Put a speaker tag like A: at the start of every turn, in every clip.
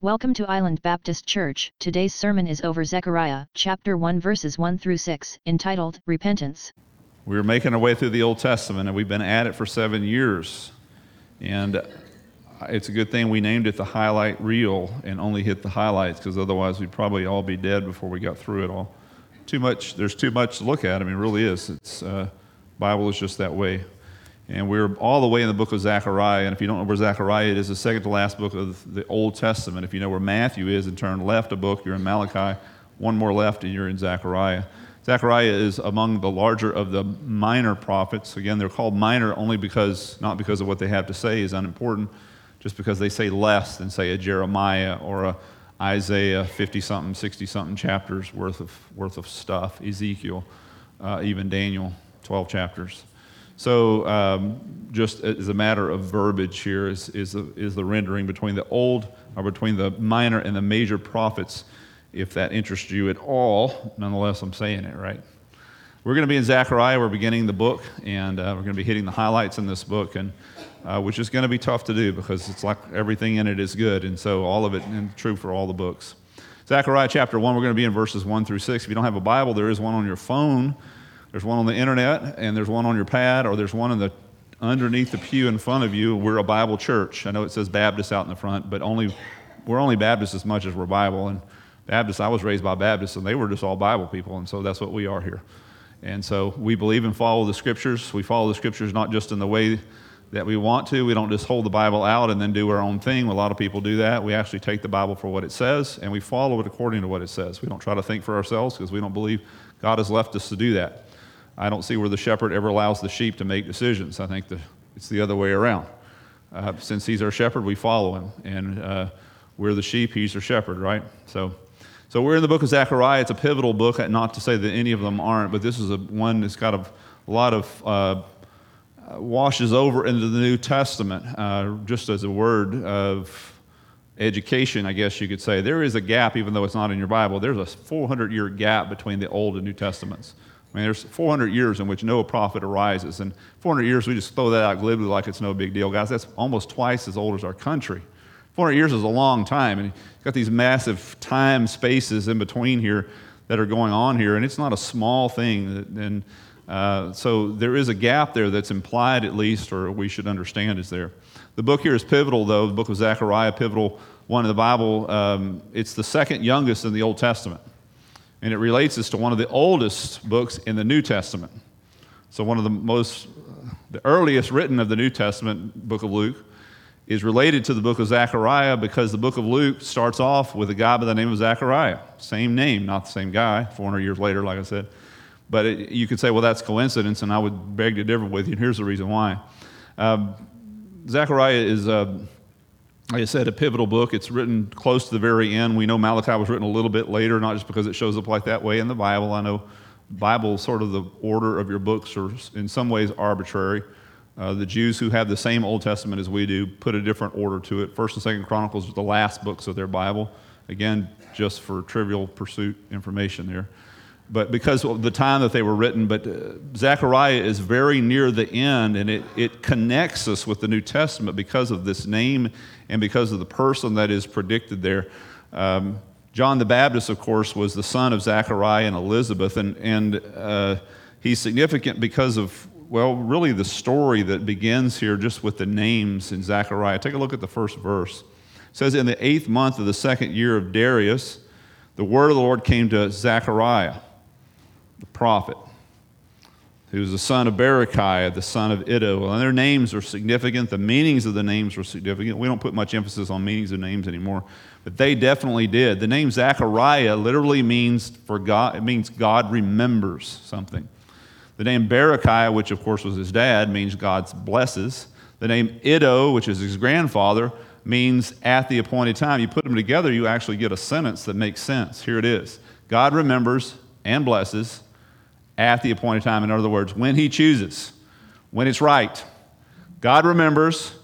A: Welcome to Island Baptist Church. Today's sermon is over Zechariah, chapter 1, verses 1 through 6, entitled Repentance.
B: We are making our way through the Old Testament, and we've been at it for seven years. And it's a good thing we named it the highlight reel and only hit the highlights, because otherwise we'd probably all be dead before we got through it all. Too much. There's too much to look at. I mean, it really is. It's uh, Bible is just that way. And we're all the way in the book of Zechariah. And if you don't know where Zechariah is, the second to last book of the Old Testament. If you know where Matthew is and turn left a book, you're in Malachi. One more left, and you're in Zechariah. Zechariah is among the larger of the minor prophets. Again, they're called minor only because, not because of what they have to say is unimportant, just because they say less than, say, a Jeremiah or a Isaiah, 50 something, 60 something chapters worth of, worth of stuff, Ezekiel, uh, even Daniel, 12 chapters. So, um, just as a matter of verbiage here, is, is, the, is the rendering between the old or between the minor and the major prophets, if that interests you at all. Nonetheless, I'm saying it right. We're going to be in Zechariah. We're beginning the book, and uh, we're going to be hitting the highlights in this book, and uh, which is going to be tough to do because it's like everything in it is good, and so all of it and true for all the books. Zechariah chapter 1, we're going to be in verses 1 through 6. If you don't have a Bible, there is one on your phone there's one on the internet, and there's one on your pad, or there's one in the underneath the pew in front of you. We're a Bible church. I know it says Baptist out in the front, but only we're only Baptist as much as we're Bible. And Baptists, I was raised by Baptists, and they were just all Bible people, and so that's what we are here. And so we believe and follow the scriptures. We follow the scriptures not just in the way that we want to. We don't just hold the Bible out and then do our own thing. A lot of people do that. We actually take the Bible for what it says and we follow it according to what it says. We don't try to think for ourselves because we don't believe God has left us to do that. I don't see where the shepherd ever allows the sheep to make decisions. I think the, it's the other way around. Uh, since he's our shepherd, we follow him. And uh, we're the sheep, he's our shepherd, right? So, so we're in the book of Zechariah. It's a pivotal book, not to say that any of them aren't, but this is a, one that's got a, a lot of uh, washes over into the New Testament, uh, just as a word of education, I guess you could say. There is a gap, even though it's not in your Bible. There's a 400 year gap between the Old and New Testaments. I mean, there's 400 years in which no prophet arises. And 400 years, we just throw that out glibly like it's no big deal. Guys, that's almost twice as old as our country. 400 years is a long time. And you've got these massive time spaces in between here that are going on here. And it's not a small thing. And uh, so there is a gap there that's implied, at least, or we should understand is there. The book here is pivotal, though. The book of Zechariah, pivotal one in the Bible. Um, it's the second youngest in the Old Testament and it relates us to one of the oldest books in the New Testament. So, one of the most, the earliest written of the New Testament, book of Luke, is related to the book of Zechariah because the book of Luke starts off with a guy by the name of Zechariah. Same name, not the same guy, 400 years later, like I said. But it, you could say, well, that's coincidence, and I would beg to differ with you, and here's the reason why. Um, Zechariah is. Uh, like I said, a pivotal book. It's written close to the very end. We know Malachi was written a little bit later, not just because it shows up like that way in the Bible. I know Bible, sort of the order of your books, are in some ways arbitrary. Uh, the Jews who have the same Old Testament as we do put a different order to it. First and Second Chronicles are the last books of their Bible. Again, just for trivial pursuit information there but because of the time that they were written. But uh, Zechariah is very near the end, and it, it connects us with the New Testament because of this name and because of the person that is predicted there. Um, John the Baptist, of course, was the son of Zechariah and Elizabeth, and, and uh, he's significant because of, well, really the story that begins here just with the names in Zechariah. Take a look at the first verse. It says, In the eighth month of the second year of Darius, the word of the Lord came to Zechariah the prophet, who was the son of Berechiah, the son of Iddo. And their names are significant. The meanings of the names were significant. We don't put much emphasis on meanings of names anymore, but they definitely did. The name Zechariah literally means for God, it means God remembers something. The name Berechiah, which of course was his dad, means God blesses. The name Iddo, which is his grandfather, means at the appointed time. You put them together, you actually get a sentence that makes sense. Here it is God remembers and blesses at the appointed time. In other words, when He chooses, when it's right. God remembers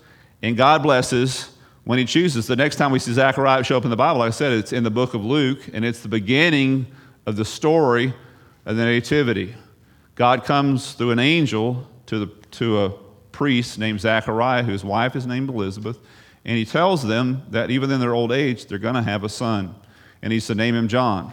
B: and God blesses when He chooses. The next time we see Zechariah show up in the Bible, like I said, it's in the book of Luke, and it's the beginning of the story of the Nativity. God comes through an angel to, the, to a priest named Zechariah, whose wife is named Elizabeth, And he tells them that even in their old age, they're going to have a son. And he's to name him John.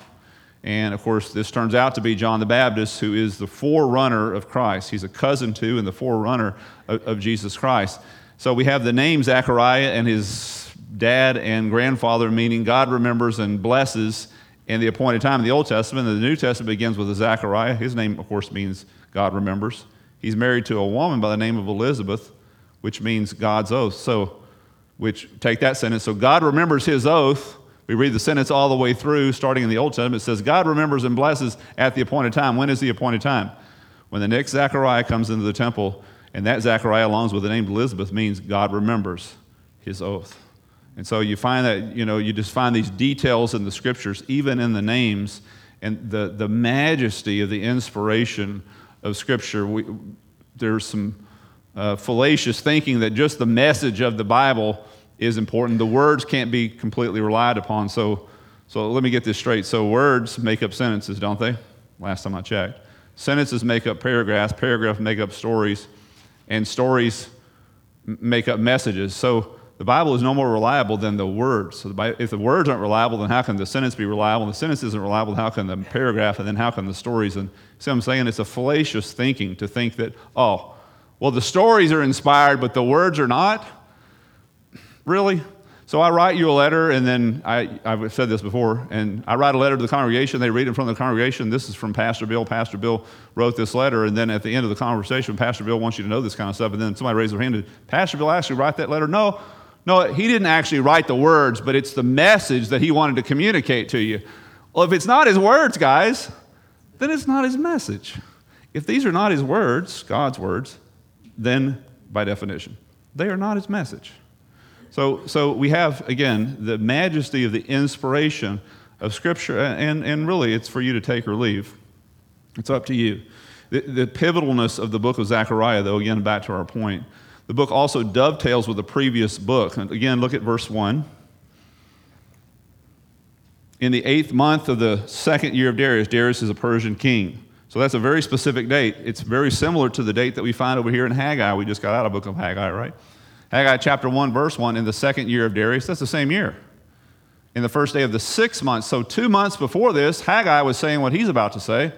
B: And of course, this turns out to be John the Baptist, who is the forerunner of Christ. He's a cousin to and the forerunner of, of Jesus Christ. So we have the name Zechariah and his dad and grandfather, meaning God remembers and blesses in the appointed time in the Old Testament. And the New Testament begins with a Zechariah. His name, of course, means God remembers. He's married to a woman by the name of Elizabeth, which means God's oath. So, which take that sentence. So God remembers his oath we read the sentence all the way through, starting in the Old Testament. It says, God remembers and blesses at the appointed time. When is the appointed time? When the next Zechariah comes into the temple, and that Zechariah, along with the name Elizabeth, means God remembers his oath. And so you find that, you know, you just find these details in the scriptures, even in the names, and the, the majesty of the inspiration of scripture. We, there's some uh, fallacious thinking that just the message of the Bible is important. The words can't be completely relied upon. So, so let me get this straight. So words make up sentences, don't they? Last time I checked. Sentences make up paragraphs, paragraphs make up stories, and stories make up messages. So the Bible is no more reliable than the words. So the, if the words aren't reliable, then how can the sentence be reliable? And the sentence isn't reliable, how can the paragraph, and then how can the stories? And see what I'm saying? It's a fallacious thinking to think that, oh, well, the stories are inspired, but the words are not. Really? So I write you a letter, and then I, I've said this before, and I write a letter to the congregation. They read it from the congregation. This is from Pastor Bill. Pastor Bill wrote this letter, and then at the end of the conversation, Pastor Bill wants you to know this kind of stuff, and then somebody raises their hand. Did Pastor Bill actually write that letter? No, no, he didn't actually write the words, but it's the message that he wanted to communicate to you. Well, if it's not his words, guys, then it's not his message. If these are not his words, God's words, then by definition, they are not his message. So, so we have, again, the majesty of the inspiration of Scripture, and, and really it's for you to take or leave. It's up to you. The, the pivotalness of the book of Zechariah, though, again, back to our point, the book also dovetails with the previous book. And again, look at verse 1. In the eighth month of the second year of Darius, Darius is a Persian king. So that's a very specific date. It's very similar to the date that we find over here in Haggai. We just got out of book of Haggai, right? Haggai chapter 1, verse 1, in the second year of Darius, that's the same year. In the first day of the sixth month. So, two months before this, Haggai was saying what he's about to say.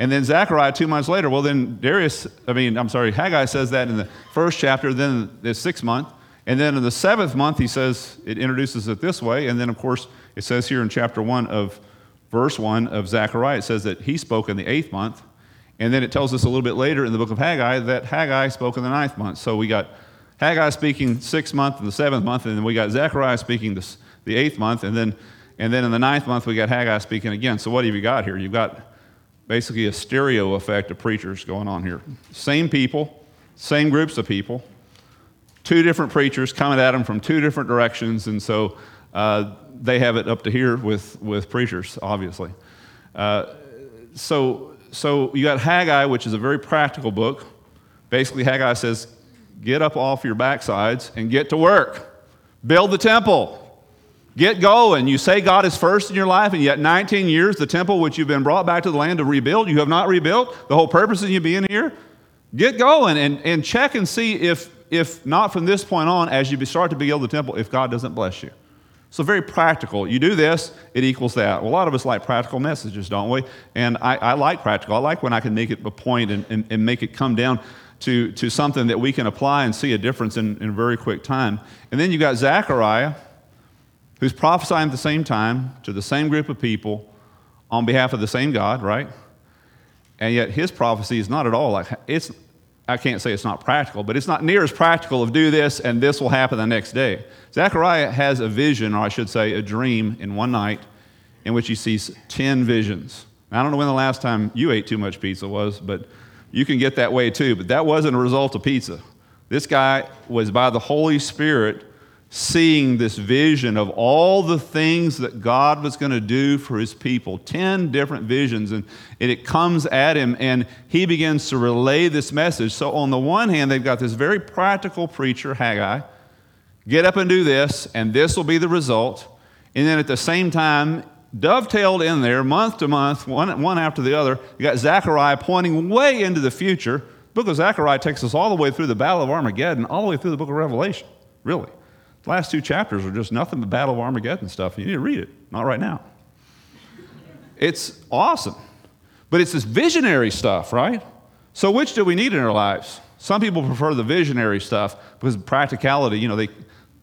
B: And then Zechariah, two months later, well, then Darius, I mean, I'm sorry, Haggai says that in the first chapter, then the sixth month. And then in the seventh month, he says, it introduces it this way. And then, of course, it says here in chapter 1 of verse 1 of Zechariah, it says that he spoke in the eighth month. And then it tells us a little bit later in the book of Haggai that Haggai spoke in the ninth month. So we got Haggai speaking sixth month and the seventh month, and then we got Zechariah speaking the, the eighth month, and then, and then in the ninth month we got Haggai speaking again. So what have you got here? You've got basically a stereo effect of preachers going on here. Same people, same groups of people, two different preachers coming at them from two different directions, and so uh, they have it up to here with, with preachers, obviously. Uh, so, so you got Haggai, which is a very practical book. Basically, Haggai says, get up off your backsides and get to work. Build the temple. Get going. You say God is first in your life, and yet 19 years, the temple which you've been brought back to the land to rebuild, you have not rebuilt. The whole purpose of you being here. Get going and, and check and see if, if not from this point on, as you start to build the temple, if God doesn't bless you. So, very practical. You do this, it equals that. Well, a lot of us like practical messages, don't we? And I, I like practical. I like when I can make it a point and, and, and make it come down to, to something that we can apply and see a difference in, in very quick time. And then you've got Zechariah, who's prophesying at the same time to the same group of people on behalf of the same God, right? And yet his prophecy is not at all like it's I can't say it's not practical, but it's not near as practical of do this and this will happen the next day. Zechariah has a vision, or I should say a dream, in one night in which he sees 10 visions. I don't know when the last time you ate too much pizza was, but you can get that way too, but that wasn't a result of pizza. This guy was by the Holy Spirit seeing this vision of all the things that God was going to do for his people 10 different visions, and, it comes at him, and he begins to relay this message. So, on the one hand, they've got this very practical preacher, Haggai get up and do this, and this will be the result. And then at the same time, dovetailed in there month to month, one, one after the other. You got Zechariah pointing way into the future. The book of Zechariah takes us all the way through the Battle of Armageddon, all the way through the book of Revelation, really. The last two chapters are just nothing but Battle of Armageddon stuff. You need to read it. Not right now. It's awesome. But it's this visionary stuff, right? So, which do we need in our lives? Some people prefer the visionary stuff because practicality, you know, they,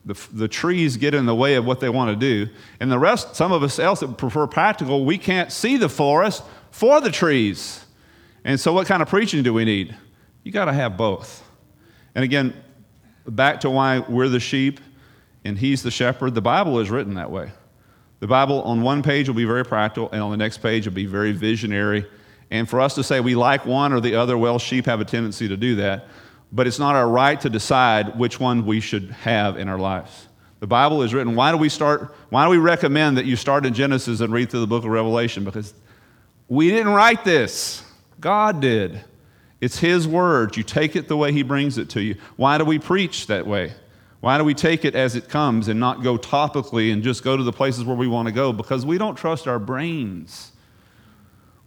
B: the, the trees get in the way of what they want to do. And the rest, some of us else that prefer practical, we can't see the forest for the trees. And so, what kind of preaching do we need? You got to have both. And again, back to why we're the sheep and he's the shepherd, the Bible is written that way. The Bible on one page will be very practical, and on the next page will be very visionary. And for us to say we like one or the other, well, sheep have a tendency to do that. But it's not our right to decide which one we should have in our lives. The Bible is written. Why do we start? Why do we recommend that you start in Genesis and read through the book of Revelation? Because we didn't write this, God did. It's His word. You take it the way He brings it to you. Why do we preach that way? Why do we take it as it comes and not go topically and just go to the places where we want to go? Because we don't trust our brains.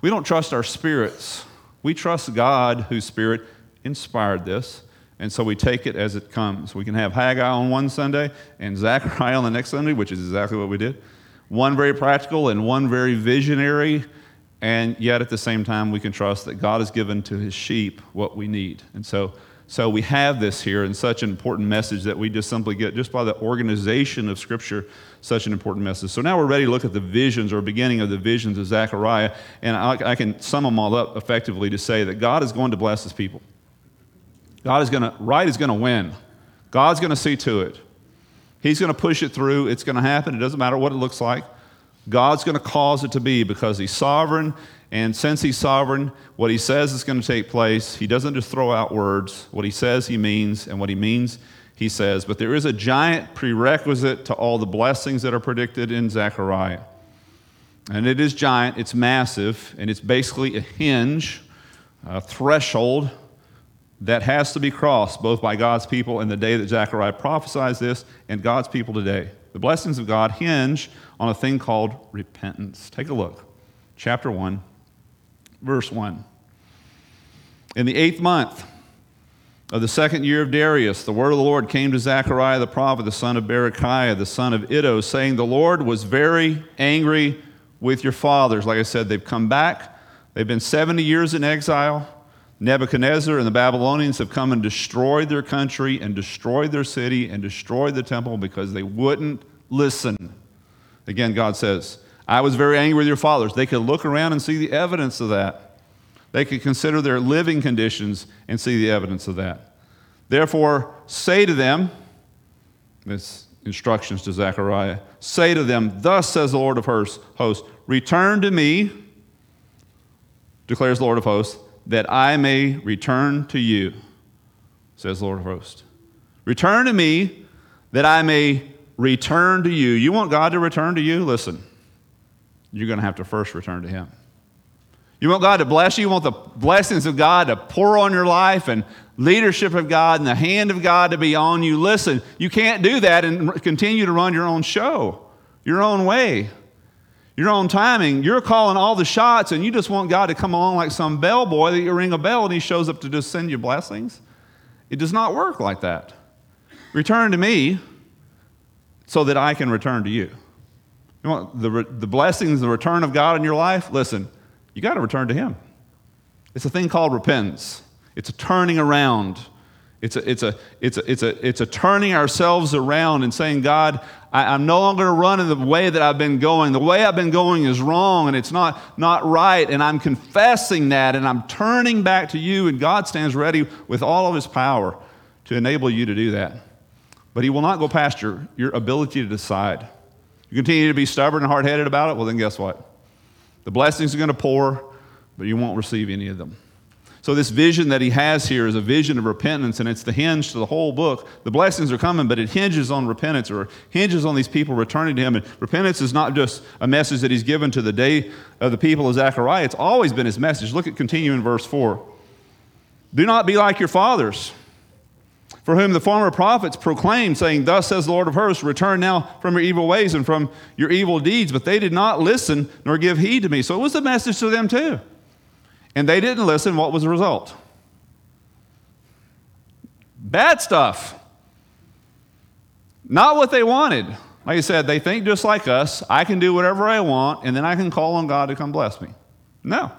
B: We don't trust our spirits. We trust God, whose spirit inspired this. And so we take it as it comes. We can have Haggai on one Sunday and Zechariah on the next Sunday, which is exactly what we did. One very practical and one very visionary. And yet at the same time, we can trust that God has given to his sheep what we need. And so so we have this here and such an important message that we just simply get just by the organization of Scripture, such an important message. So now we're ready to look at the visions or beginning of the visions of Zechariah. And I, I can sum them all up effectively to say that God is going to bless his people. God is going to, right is going to win. God's going to see to it. He's going to push it through. It's going to happen. It doesn't matter what it looks like. God's going to cause it to be because He's sovereign and since he's sovereign, what he says is going to take place. He doesn't just throw out words. What he says, he means, and what he means, he says. But there is a giant prerequisite to all the blessings that are predicted in Zechariah. And it is giant, it's massive, and it's basically a hinge, a threshold that has to be crossed both by God's people in the day that Zechariah prophesies this and God's people today. The blessings of God hinge on a thing called repentance. Take a look. Chapter 1 verse 1. In the eighth month of the second year of Darius, the word of the Lord came to Zechariah the prophet, the son of Berechiah, the son of Iddo, saying, The Lord was very angry with your fathers. Like I said, they've come back. They've been 70 years in exile. Nebuchadnezzar and the Babylonians have come and destroyed their country and destroyed their city and destroyed the temple because they wouldn't listen. Again, God says, I was very angry with your fathers. They could look around and see the evidence of that. They could consider their living conditions and see the evidence of that. Therefore, say to them, this instructions to Zechariah, say to them, Thus says the Lord of hosts, return to me, declares the Lord of hosts, that I may return to you, says Lord of hosts. Return to me that I may return to you. You want God to return to you? Listen you're going to have to first return to Him. You want God to bless you? You want the blessings of God to pour on your life and leadership of God and the hand of God to be on you. Listen, you can't do that and continue to run your own show, your own way, your own timing. You're calling all the shots and you just want God to come along like some bellboy that you ring a bell and he shows up to just send you blessings. It does not work like that. Return to me so that I can return to you. You want the, the blessings, the return of God in your life? Listen, you got to return to Him. It's a thing called repentance. It's a turning around. It's a, it's a, it's a, it's a, it's a turning ourselves around and saying, God, I, am no longer going to run in the way that I've been going. The way I've been going is wrong and it's not, not right. And I'm confessing that and I'm turning back to you. And God stands ready with all of his power to enable you to do that. But he will not go past your, your ability to decide. You continue to be stubborn and hard headed about it, well, then guess what? The blessings are going to pour, but you won't receive any of them. So, this vision that he has here is a vision of repentance, and it's the hinge to the whole book. The blessings are coming, but it hinges on repentance or hinges on these people returning to him. And repentance is not just a message that he's given to the day of the people of Zechariah, it's always been his message. Look at continue in verse 4. Do not be like your fathers for whom the former prophets proclaimed, saying, Thus says the Lord of hosts, return now from your evil ways and from your evil deeds. But they did not listen nor give heed to me. So it was a message to them too. And they didn't listen. What was the result? Bad stuff. Not what they wanted. Like I said, they think just like us. I can do whatever I want, and then I can call on God to come bless me. No.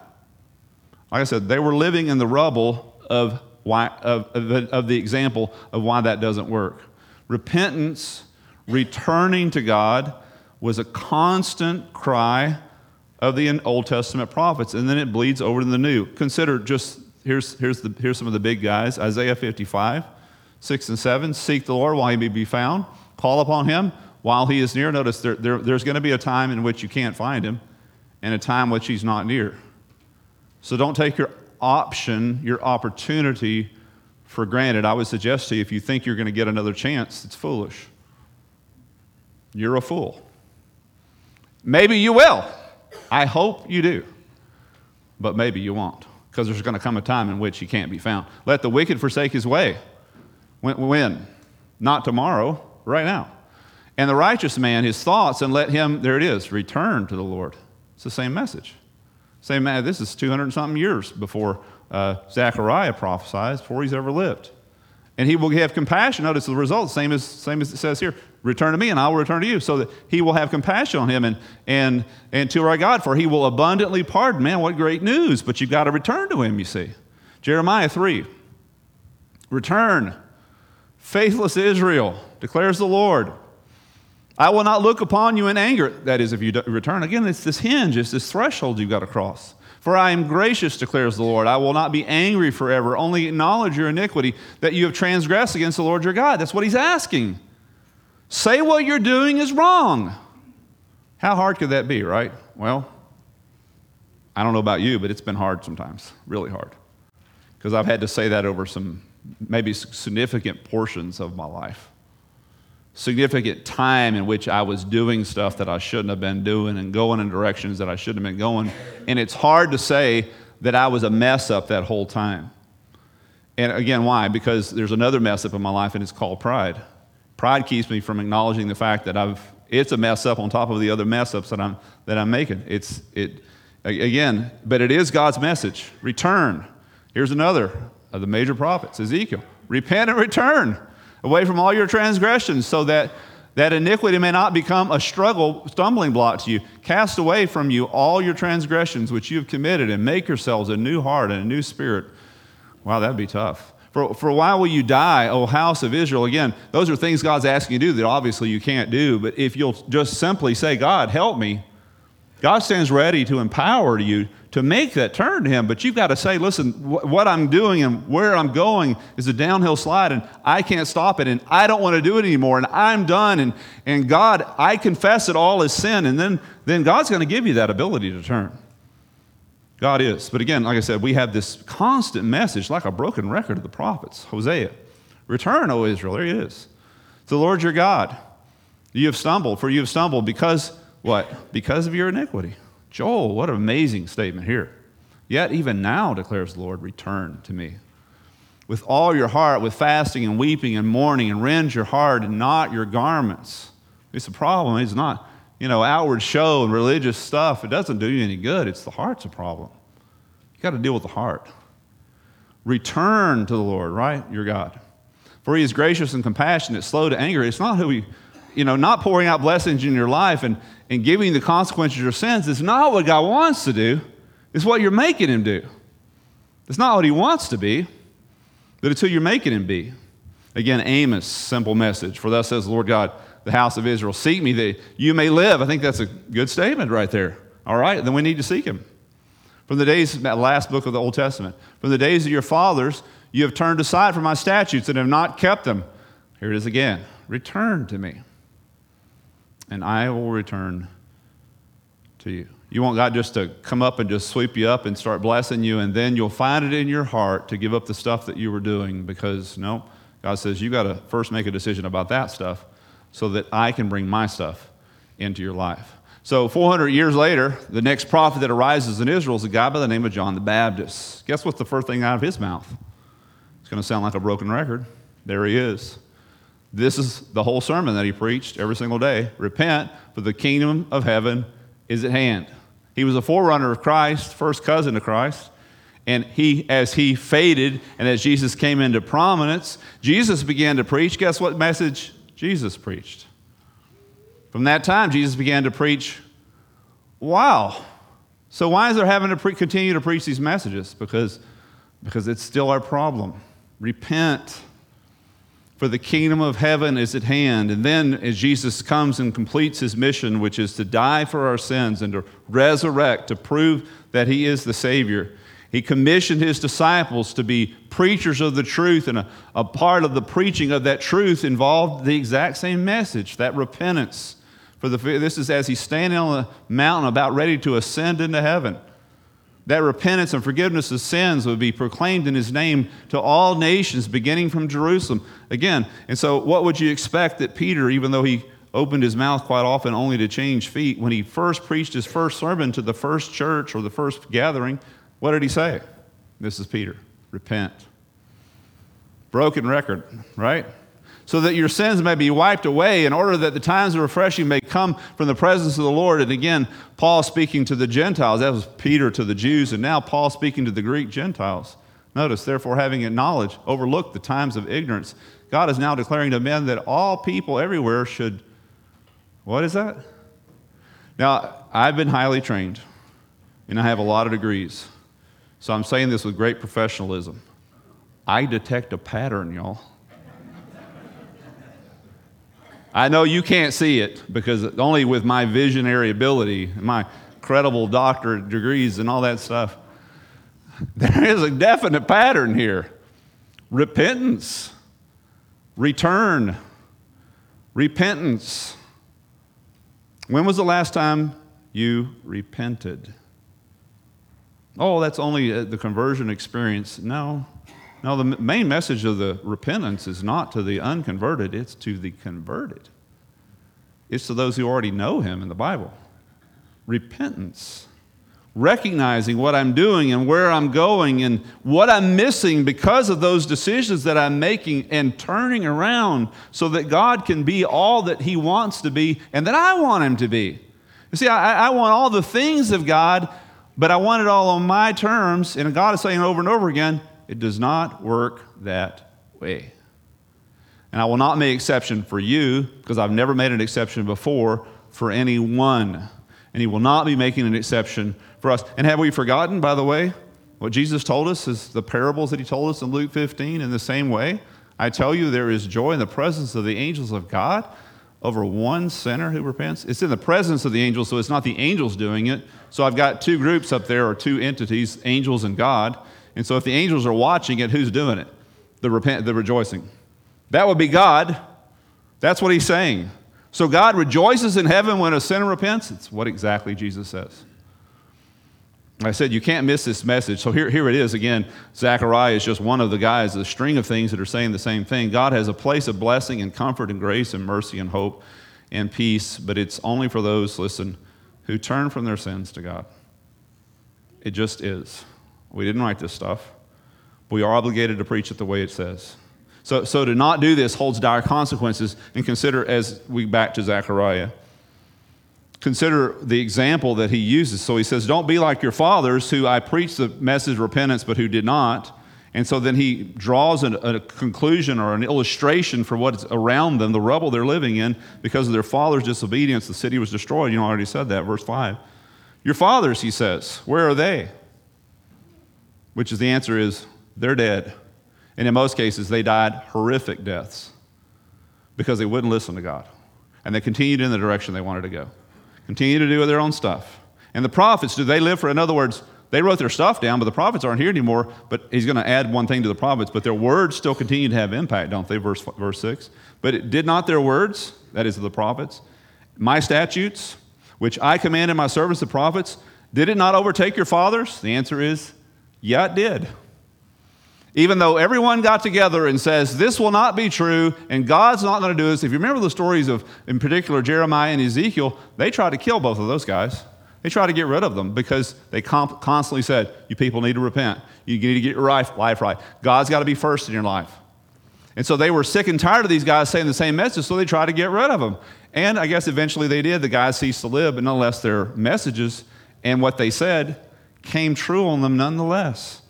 B: Like I said, they were living in the rubble of, why, of, of, of the example of why that doesn't work. Repentance, returning to God, was a constant cry of the Old Testament prophets, and then it bleeds over to the New. Consider just here's, here's, the, here's some of the big guys Isaiah 55, 6 and 7. Seek the Lord while he may be found, call upon him while he is near. Notice there, there, there's going to be a time in which you can't find him, and a time which he's not near. So don't take your option, your opportunity for granted. I would suggest to you if you think you're going to get another chance, it's foolish. You're a fool. Maybe you will. I hope you do. But maybe you won't, because there's going to come a time in which he can't be found. Let the wicked forsake his way. When? Not tomorrow, right now. And the righteous man, his thoughts, and let him, there it is, return to the Lord. It's the same message. Same this is 200 something years before uh, Zechariah prophesies, before he's ever lived. And he will have compassion. Notice the result, same as, same as it says here return to me and I will return to you, so that he will have compassion on him and, and, and to our God, for he will abundantly pardon. Man, what great news, but you've got to return to him, you see. Jeremiah 3 Return, faithless Israel, declares the Lord. I will not look upon you in anger. That is, if you return. Again, it's this hinge, it's this threshold you've got to cross. For I am gracious, declares the Lord. I will not be angry forever, only acknowledge your iniquity, that you have transgressed against the Lord your God. That's what he's asking. Say what you're doing is wrong. How hard could that be, right? Well, I don't know about you, but it's been hard sometimes, really hard. Because I've had to say that over some maybe significant portions of my life significant time in which I was doing stuff that I shouldn't have been doing and going in directions that I shouldn't have been going. And it's hard to say that I was a mess up that whole time. And again, why? Because there's another mess up in my life, and it's called pride. Pride keeps me from acknowledging the fact that I've, it's a mess up on top of the other mess ups that I'm, that I'm making. It's, it, again, but it is God's message return. Here's another of the major prophets, Ezekiel repent and return away from all your transgressions, so that that iniquity may not become a struggle, stumbling block to you. Cast away from you all your transgressions which you have committed, and make yourselves a new heart and a new spirit. Wow, that'd be tough. For, for while will you die, O house of Israel? Again, those are things God's asking you to do that obviously you can't do. But if you'll just simply say, God, help me, God stands ready to empower you to make that turn to Him. But you've got to say, listen, wh- what I'm doing and where I'm going is a downhill slide, and I can't stop it, and I don't want to do it anymore, and I'm done. And, and God, I confess it all as sin. And then, then God's going to give you that ability to turn. God is. But again, like I said, we have this constant message, like a broken record of the prophets. Hosea, return, O Israel. There he is. To the Lord your God. You have stumbled, for you have stumbled because what? Because of your iniquity. Joel, what an amazing statement here. Yet even now, declares the Lord, return to me. With all your heart, with fasting and weeping and mourning, and rend your heart and not your garments. It's a problem. It's not, you know, outward show and religious stuff. It doesn't do you any good. It's the heart's a problem. You got to deal with the heart. Return to the Lord, right? Your God. For he is gracious and compassionate, slow to anger. It's not who he, you know, not pouring out blessings in your life and, and giving the consequences of your sins is not what God wants to do. It's what you're making him do. It's not what he wants to be, but it's who you're making him be. Again, Amos, simple message. For thus says the Lord God, the house of Israel, seek me that you may live. I think that's a good statement right there. All right, then we need to seek him. From the days, that last book of the Old Testament, from the days of your fathers, you have turned aside from my statutes and have not kept them. Here it is again. Return to me and I will return to you. You want God just to come up and just sweep you up and start blessing you, and then you'll find it in your heart to give up the stuff that you were doing because, no, God says you got to first make a decision about that stuff so that I can bring my stuff into your life. So, 400 years later, the next prophet that arises in Israel is a guy by the name of John the Baptist. Guess what's the first thing out of his mouth? It's going to sound like a broken record. There he is. This is the whole sermon that he preached every single day. Repent, for the kingdom of heaven is at hand. He was a forerunner of Christ, first cousin of Christ. And he, as he faded and as Jesus came into prominence, Jesus began to preach. Guess what message Jesus preached. From that time, Jesus began to preach. Wow. So, why is there having to pre- continue to preach these messages? Because, because it's still our problem. Repent, for the kingdom of heaven is at hand. And then, as Jesus comes and completes his mission, which is to die for our sins and to resurrect, to prove that he is the Savior, he commissioned his disciples to be preachers of the truth, and a, a part of the preaching of that truth involved the exact same message that repentance. For the, this is as he's standing on the mountain about ready to ascend into heaven. That repentance and forgiveness of sins would be proclaimed in his name to all nations, beginning from Jerusalem. Again, and so what would you expect that Peter, even though he opened his mouth quite often only to change feet, when he first preached his first sermon to the first church or the first gathering, what did he say? This is Peter repent. Broken record, right? So that your sins may be wiped away, in order that the times of refreshing may come from the presence of the Lord. And again, Paul speaking to the Gentiles. That was Peter to the Jews, and now Paul speaking to the Greek Gentiles. Notice, therefore, having acknowledged, overlooked the times of ignorance, God is now declaring to men that all people everywhere should. What is that? Now, I've been highly trained, and I have a lot of degrees. So I'm saying this with great professionalism. I detect a pattern, y'all. I know you can't see it because only with my visionary ability, and my credible doctorate degrees, and all that stuff, there is a definite pattern here repentance, return, repentance. When was the last time you repented? Oh, that's only uh, the conversion experience. No. No, the main message of the repentance is not to the unconverted, it's to the converted. It's to those who already know Him in the Bible. Repentance. Recognizing what I'm doing and where I'm going and what I'm missing because of those decisions that I'm making and turning around so that God can be all that He wants to be and that I want Him to be. You see, I, I want all the things of God but I want it all on my terms. And God is saying over and over again, it does not work that way. And I will not make exception for you because I've never made an exception before for anyone. And He will not be making an exception for us. And have we forgotten, by the way, what Jesus told us is the parables that He told us in Luke 15 in the same way? I tell you, there is joy in the presence of the angels of God over one sinner who repents. It's in the presence of the angels, so it's not the angels doing it. So I've got two groups up there, or two entities, angels and God. And so if the angels are watching it, who's doing it? The, repent, the rejoicing. That would be God. That's what he's saying. So God rejoices in heaven when a sinner repents. It's what exactly Jesus says. I said, you can't miss this message. So here, here it is again. Zechariah is just one of the guys, the string of things that are saying the same thing. God has a place of blessing and comfort and grace and mercy and hope and peace, but it's only for those, listen, who turn from their sins to God. It just is. We didn't write this stuff. We are obligated to preach it the way it says. So, so to not do this holds dire consequences. And consider, as we back to Zechariah, consider the example that he uses. So he says, Don't be like your fathers, who I preached the message of repentance, but who did not. And so then he draws an, a conclusion or an illustration for what's around them, the rubble they're living in, because of their father's disobedience. The city was destroyed. You know, I already said that, verse 5. Your fathers, he says, where are they? Which is the answer is, they're dead. And in most cases, they died horrific deaths because they wouldn't listen to God. And they continued in the direction they wanted to go continue to do their own stuff. And the prophets, do they live for, in other words, they wrote their stuff down, but the prophets aren't here anymore. But he's going to add one thing to the prophets, but their words still continue to have impact, don't they? Verse, verse 6. But it, did not their words, that is the prophets, my statutes, which I commanded my servants, the prophets, did it not overtake your fathers? The answer is, yeah, it did. Even though everyone got together and says, This will not be true, and God's not going to do this. If you remember the stories of, in particular, Jeremiah and Ezekiel, they tried to kill both of those guys. They tried to get rid of them because they comp- constantly said, You people need to repent. You need to get your life, life right. God's got to be first in your life. And so they were sick and tired of these guys saying the same message, so they tried to get rid of them. And I guess eventually they did. The guys ceased to live, but nonetheless, their messages and what they said came true on them nonetheless.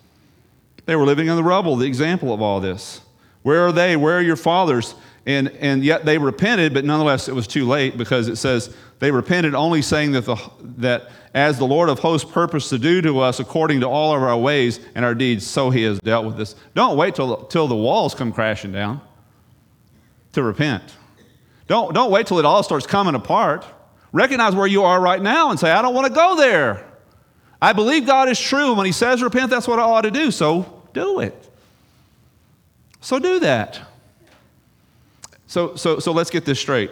B: They were living in the rubble, the example of all this. Where are they? Where are your fathers? And, and yet they repented, but nonetheless it was too late because it says they repented only saying that, the, that as the Lord of hosts purposed to do to us according to all of our ways and our deeds, so he has dealt with us. Don't wait till, till the walls come crashing down to repent. Don't, don't wait till it all starts coming apart. Recognize where you are right now and say, I don't want to go there. I believe God is true. When He says repent, that's what I ought to do. So do it. So do that. So, so, so let's get this straight.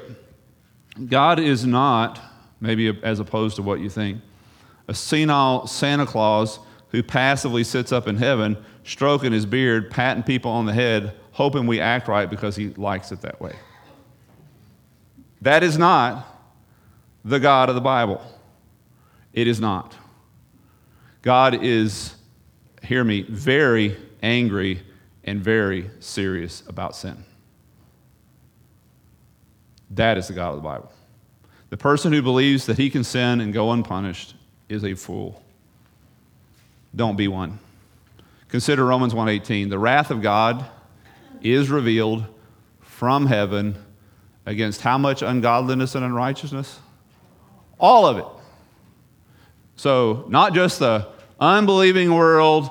B: God is not, maybe as opposed to what you think, a senile Santa Claus who passively sits up in heaven, stroking his beard, patting people on the head, hoping we act right because he likes it that way. That is not the God of the Bible. It is not. God is, hear me, very angry and very serious about sin. That is the God of the Bible. The person who believes that he can sin and go unpunished is a fool. Don't be one. Consider Romans 1:18. The wrath of God is revealed from heaven against how much ungodliness and unrighteousness? All of it. So, not just the unbelieving world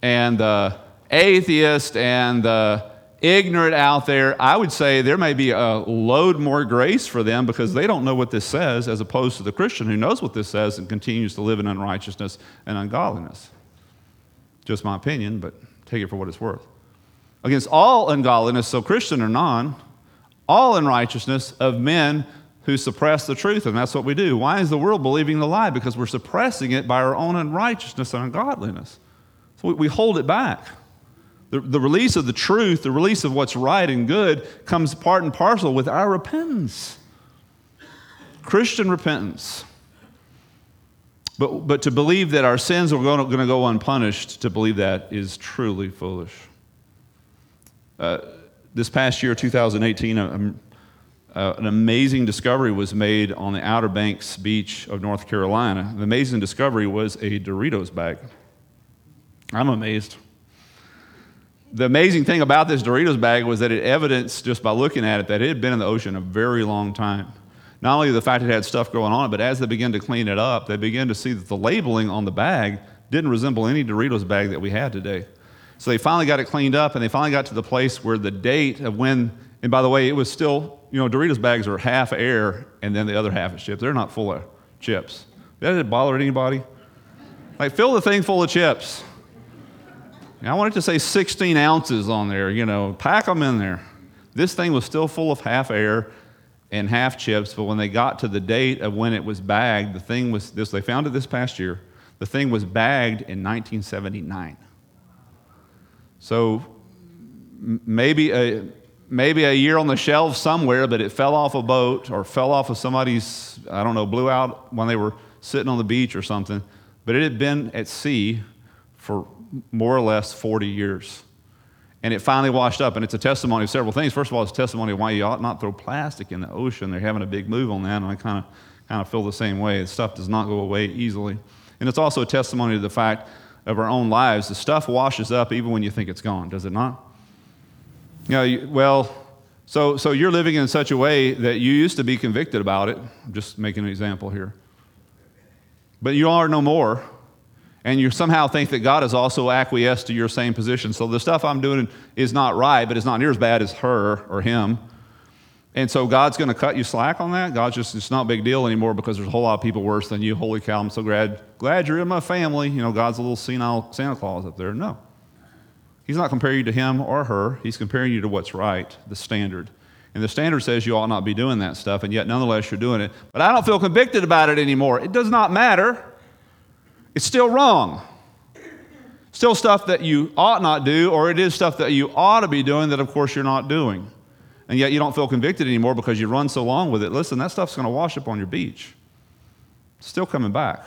B: and the atheist and the ignorant out there, I would say there may be a load more grace for them because they don't know what this says, as opposed to the Christian who knows what this says and continues to live in unrighteousness and ungodliness. Just my opinion, but take it for what it's worth. Against all ungodliness, so Christian or non, all unrighteousness of men who suppress the truth, and that's what we do. Why is the world believing the lie? Because we're suppressing it by our own unrighteousness and ungodliness. So we, we hold it back. The, the release of the truth, the release of what's right and good, comes part and parcel with our repentance. Christian repentance. But, but to believe that our sins are going to, going to go unpunished, to believe that is truly foolish. Uh, this past year, 2018, uh, an amazing discovery was made on the Outer Banks beach of North Carolina. The amazing discovery was a Doritos bag. I'm amazed. The amazing thing about this Doritos bag was that it evidenced, just by looking at it, that it had been in the ocean a very long time. Not only the fact it had stuff going on it, but as they began to clean it up, they began to see that the labeling on the bag didn't resemble any Doritos bag that we had today. So they finally got it cleaned up, and they finally got to the place where the date of when, and by the way, it was still, you know, Doritos bags are half air, and then the other half is chips. They're not full of chips. That didn't bother anybody? Like, fill the thing full of chips. I wanted to say 16 ounces on there, you know, pack them in there. This thing was still full of half air and half chips, but when they got to the date of when it was bagged, the thing was this, they found it this past year, the thing was bagged in 1979. So maybe a, maybe a year on the shelf somewhere, but it fell off a boat or fell off of somebody's, I don't know, blew out when they were sitting on the beach or something. But it had been at sea for more or less 40 years. And it finally washed up, and it's a testimony of several things. First of all, it's a testimony of why you ought not throw plastic in the ocean. They're having a big move on that, and I kind of kind of feel the same way. The stuff does not go away easily. And it's also a testimony to the fact of our own lives. The stuff washes up even when you think it's gone, does it not? You know, well, so, so you're living in such a way that you used to be convicted about it. I'm just making an example here. But you are no more and you somehow think that God has also acquiesced to your same position. So the stuff I'm doing is not right, but it's not near as bad as her or him. And so God's going to cut you slack on that. God's just, it's not a big deal anymore because there's a whole lot of people worse than you. Holy cow, I'm so glad, glad you're in my family. You know, God's a little senile Santa Claus up there. No. He's not comparing you to him or her. He's comparing you to what's right, the standard. And the standard says you ought not be doing that stuff, and yet nonetheless you're doing it. But I don't feel convicted about it anymore. It does not matter. It's still wrong. Still stuff that you ought not do, or it is stuff that you ought to be doing that, of course, you're not doing. And yet you don't feel convicted anymore because you run so long with it. Listen, that stuff's going to wash up on your beach. It's still coming back.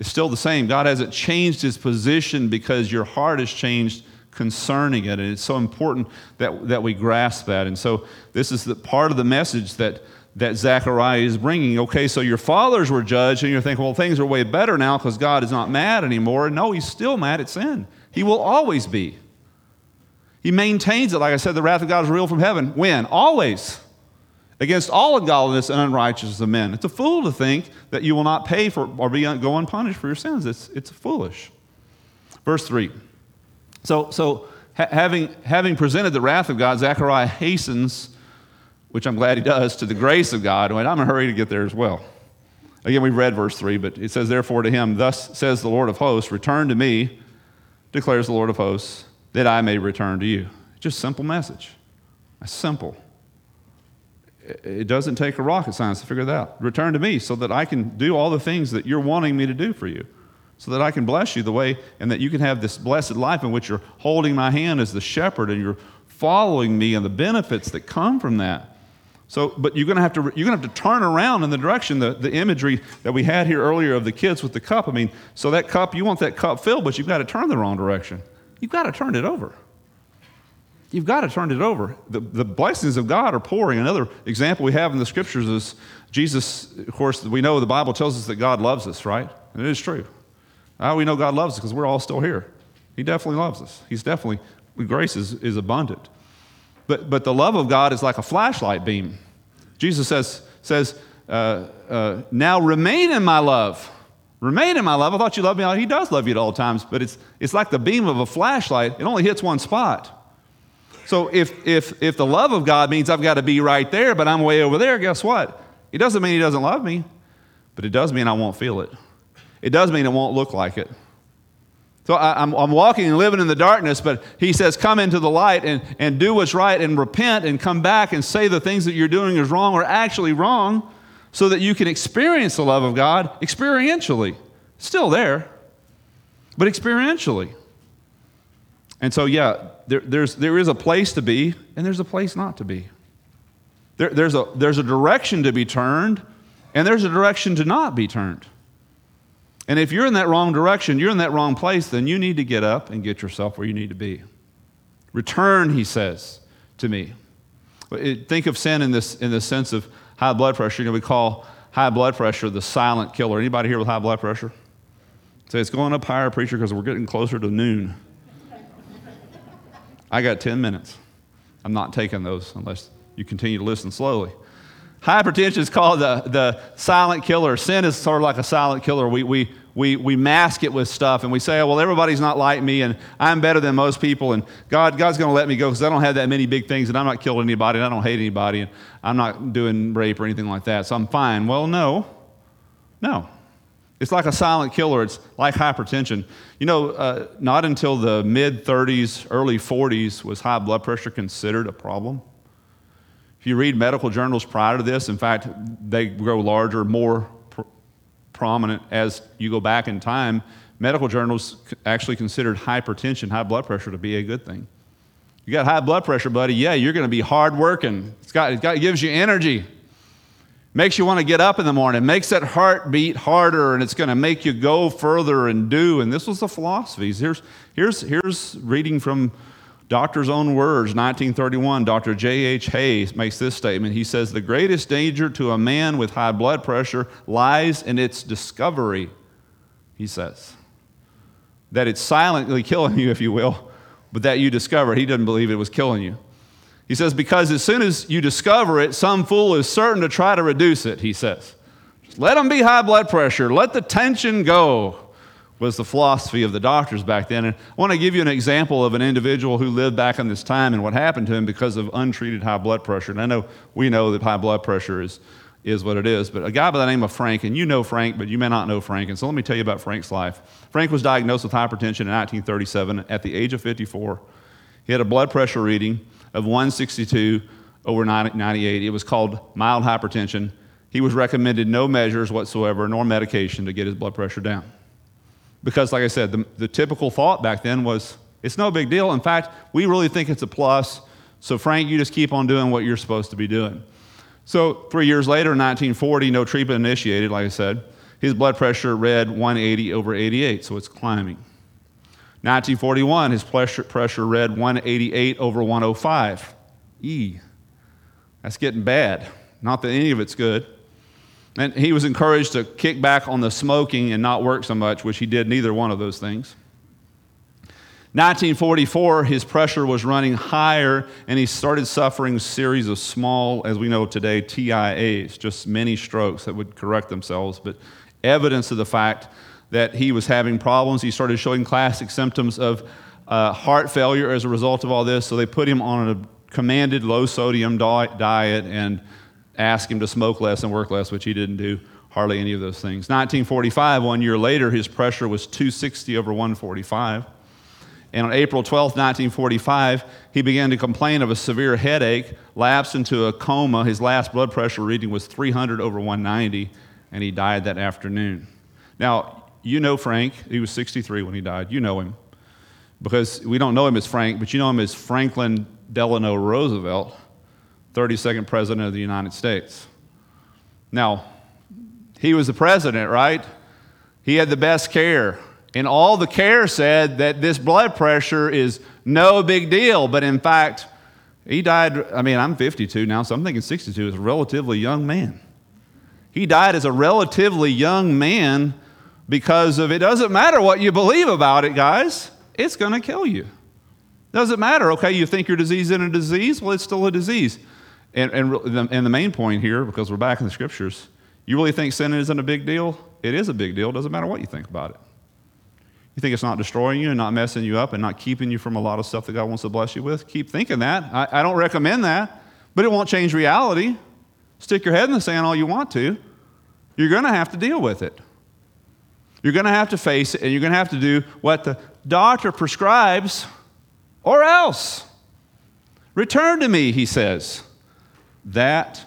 B: It's still the same. God hasn't changed his position because your heart has changed concerning it. And it's so important that, that we grasp that. And so, this is the part of the message that that Zechariah is bringing. Okay, so your fathers were judged, and you're thinking, well, things are way better now because God is not mad anymore. No, he's still mad at sin. He will always be. He maintains it. Like I said, the wrath of God is real from heaven. When? Always. Against all ungodliness and unrighteousness of men. It's a fool to think that you will not pay for or be go unpunished for your sins. It's, it's foolish. Verse 3. So, so ha- having, having presented the wrath of God, Zechariah hastens, which I'm glad he does, to the grace of God. And I'm in a hurry to get there as well. Again, we've read verse 3, but it says, Therefore to him, Thus says the Lord of hosts, Return to me, declares the Lord of hosts, that I may return to you. Just simple message. Simple. It doesn't take a rocket science to figure that out. Return to me so that I can do all the things that you're wanting me to do for you, so that I can bless you the way and that you can have this blessed life in which you're holding my hand as the shepherd and you're following me and the benefits that come from that. So, but you're going to have to you're to have to turn around in the direction the, the imagery that we had here earlier of the kids with the cup. I mean, so that cup you want that cup filled, but you've got to turn the wrong direction. You've got to turn it over. You've got to turn it over. The, the blessings of God are pouring. Another example we have in the scriptures is Jesus, of course, we know the Bible tells us that God loves us, right? And it is true. How we know God loves us because we're all still here. He definitely loves us. He's definitely, grace is, is abundant. But, but the love of God is like a flashlight beam. Jesus says, says uh, uh, Now remain in my love. Remain in my love. I thought you loved me. He does love you at all times, but it's, it's like the beam of a flashlight. It only hits one spot. So if, if, if the love of God means I've got to be right there, but I'm way over there, guess what? It doesn't mean He doesn't love me, but it does mean I won't feel it. It does mean it won't look like it. So I, am I'm walking and living in the darkness, but he says, Come into the light and, and do what's right and repent and come back and say the things that you're doing is wrong or actually wrong so that you can experience the love of God experientially. Still there, but experientially. And so, yeah, there, there's, there is a place to be and there's a place not to be. There, there's, a, there's a direction to be turned and there's a direction to not be turned. And if you're in that wrong direction, you're in that wrong place, then you need to get up and get yourself where you need to be. Return, he says to me. Think of sin in this in the sense of high blood pressure. You know, we call high blood pressure the silent killer. Anybody here with high blood pressure? Say it's going up higher, preacher, because we're getting closer to noon. I got 10 minutes. I'm not taking those unless you continue to listen slowly. Hypertension is called the, the silent killer. Sin is sort of like a silent killer. We, we, we, we mask it with stuff and we say, oh, well, everybody's not like me and I'm better than most people and God, God's going to let me go because I don't have that many big things and I'm not killing anybody and I don't hate anybody and I'm not doing rape or anything like that, so I'm fine. Well, no. No. It's like a silent killer. It's like hypertension. You know, uh, not until the mid 30s, early 40s was high blood pressure considered a problem. If you read medical journals prior to this, in fact, they grow larger, more pr- prominent as you go back in time. Medical journals actually considered hypertension, high blood pressure, to be a good thing. You got high blood pressure, buddy. Yeah, you're going to be hard working. It's got, it, got, it gives you energy. Makes you want to get up in the morning, makes that heart beat harder, and it's going to make you go further and do. And this was the philosophies. Here's, here's, here's reading from Doctor's own words, 1931, Dr. J.H. Hayes makes this statement. He says, The greatest danger to a man with high blood pressure lies in its discovery, he says. That it's silently killing you, if you will, but that you discover. He didn't believe it was killing you. He says, Because as soon as you discover it, some fool is certain to try to reduce it, he says. Just let them be high blood pressure, let the tension go was the philosophy of the doctors back then. And I want to give you an example of an individual who lived back in this time and what happened to him because of untreated high blood pressure. And I know we know that high blood pressure is, is what it is, but a guy by the name of Frank, and you know Frank, but you may not know Frank. And so let me tell you about Frank's life. Frank was diagnosed with hypertension in 1937 at the age of 54. He had a blood pressure reading of 162 over 98. It was called mild hypertension. He was recommended no measures whatsoever, nor medication to get his blood pressure down. Because, like I said, the, the typical thought back then was it's no big deal. In fact, we really think it's a plus. So, Frank, you just keep on doing what you're supposed to be doing. So, three years later, in 1940, no treatment initiated, like I said. His blood pressure read 180 over 88, so it's climbing. 1941, his pressure, pressure read 188 over 105. E. That's getting bad. Not that any of it's good. And he was encouraged to kick back on the smoking and not work so much, which he did neither one of those things. 1944, his pressure was running higher, and he started suffering a series of small, as we know today, TIAs, just many strokes that would correct themselves, but evidence of the fact that he was having problems. He started showing classic symptoms of uh, heart failure as a result of all this, so they put him on a commanded low sodium diet and asked him to smoke less and work less, which he didn't do hardly any of those things. 1945, one year later, his pressure was 260 over 145. And on April 12, 1945, he began to complain of a severe headache, lapsed into a coma. His last blood pressure reading was 300 over 190, and he died that afternoon. Now, you know Frank. He was 63 when he died. You know him. Because we don't know him as Frank, but you know him as Franklin Delano Roosevelt, 32nd President of the United States. Now, he was the president, right? He had the best care. And all the care said that this blood pressure is no big deal. But in fact, he died. I mean, I'm 52 now, so I'm thinking 62 is a relatively young man. He died as a relatively young man because of it doesn't matter what you believe about it, guys, it's going to kill you. Doesn't matter. Okay, you think your disease isn't a disease? Well, it's still a disease. And, and, the, and the main point here, because we're back in the scriptures, you really think sin isn't a big deal? It is a big deal. Doesn't matter what you think about it. You think it's not destroying you and not messing you up and not keeping you from a lot of stuff that God wants to bless you with? Keep thinking that. I, I don't recommend that, but it won't change reality. Stick your head in the sand all you want to. You're going to have to deal with it. You're going to have to face it, and you're going to have to do what the doctor prescribes, or else. Return to me, he says, that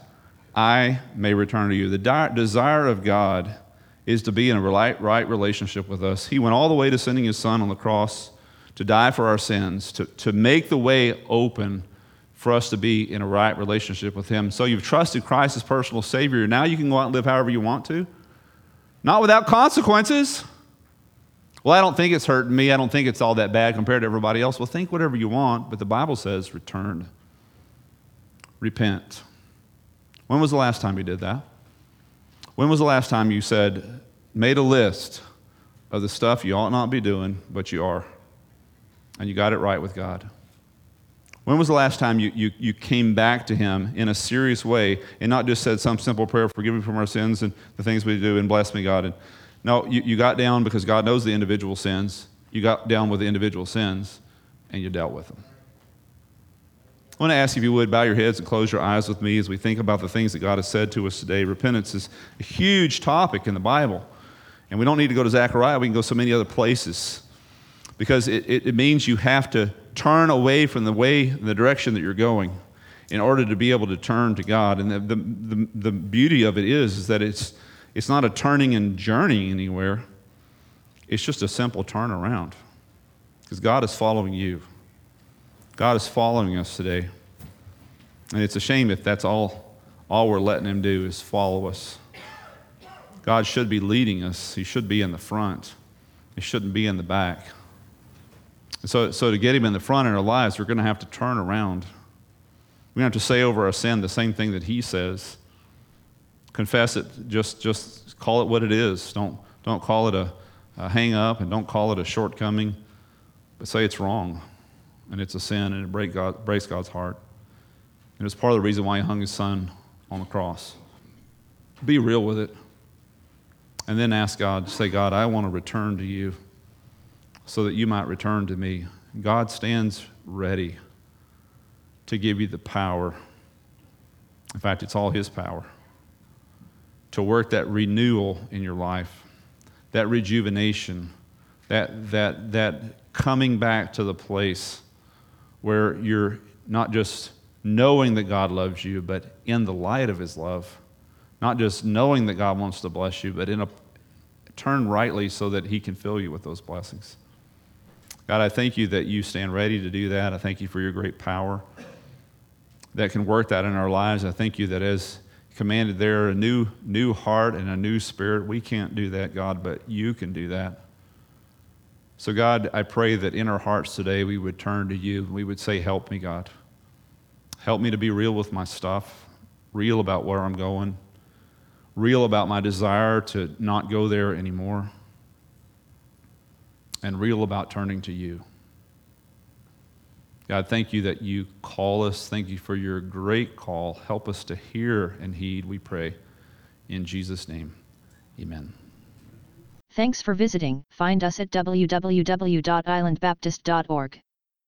B: I may return to you. The desire of God is to be in a right, right relationship with us. He went all the way to sending his son on the cross to die for our sins, to, to make the way open for us to be in a right relationship with him. So you've trusted Christ as personal Savior. Now you can go out and live however you want to, not without consequences. Well, I don't think it's hurting me. I don't think it's all that bad compared to everybody else. Well, think whatever you want, but the Bible says return, repent. When was the last time you did that? When was the last time you said, made a list of the stuff you ought not be doing, but you are, and you got it right with God? When was the last time you, you, you came back to Him in a serious way and not just said some simple prayer, forgive me from our sins and the things we do, and bless me, God? And, no, you, you got down because God knows the individual sins. You got down with the individual sins, and you dealt with them. I want to ask you if you would bow your heads and close your eyes with me as we think about the things that God has said to us today. Repentance is a huge topic in the Bible. And we don't need to go to Zechariah, we can go so many other places because it, it, it means you have to turn away from the way, the direction that you're going in order to be able to turn to God. And the, the, the, the beauty of it is, is that it's, it's not a turning and journeying anywhere, it's just a simple turnaround because God is following you. God is following us today. And it's a shame if that's all, all we're letting Him do is follow us. God should be leading us, He should be in the front, He shouldn't be in the back. So, so to get Him in the front in our lives, we're going to have to turn around. To have to say over our sin the same thing that He says. Confess it, just, just call it what it is. Don't, don't call it a, a hang up and don't call it a shortcoming, but say it's wrong and it's a sin, and it break God, breaks God's heart. And it's part of the reason why He hung His Son on the cross. Be real with it. And then ask God, say, God, I want to return to you so that you might return to me. God stands ready to give you the power. In fact, it's all His power to work that renewal in your life, that rejuvenation, that, that, that coming back to the place where you're not just knowing that God loves you, but in the light of his love. Not just knowing that God wants to bless you, but in a turn rightly so that he can fill you with those blessings. God, I thank you that you stand ready to do that. I thank you for your great power that can work that in our lives. I thank you that as commanded there, a new, new heart and a new spirit, we can't do that, God, but you can do that. So, God, I pray that in our hearts today we would turn to you. We would say, Help me, God. Help me to be real with my stuff, real about where I'm going, real about my desire to not go there anymore, and real about turning to you. God, thank you that you call us. Thank you for your great call. Help us to hear and heed, we pray. In Jesus' name, amen.
A: Thanks for visiting. Find us at www.islandbaptist.org.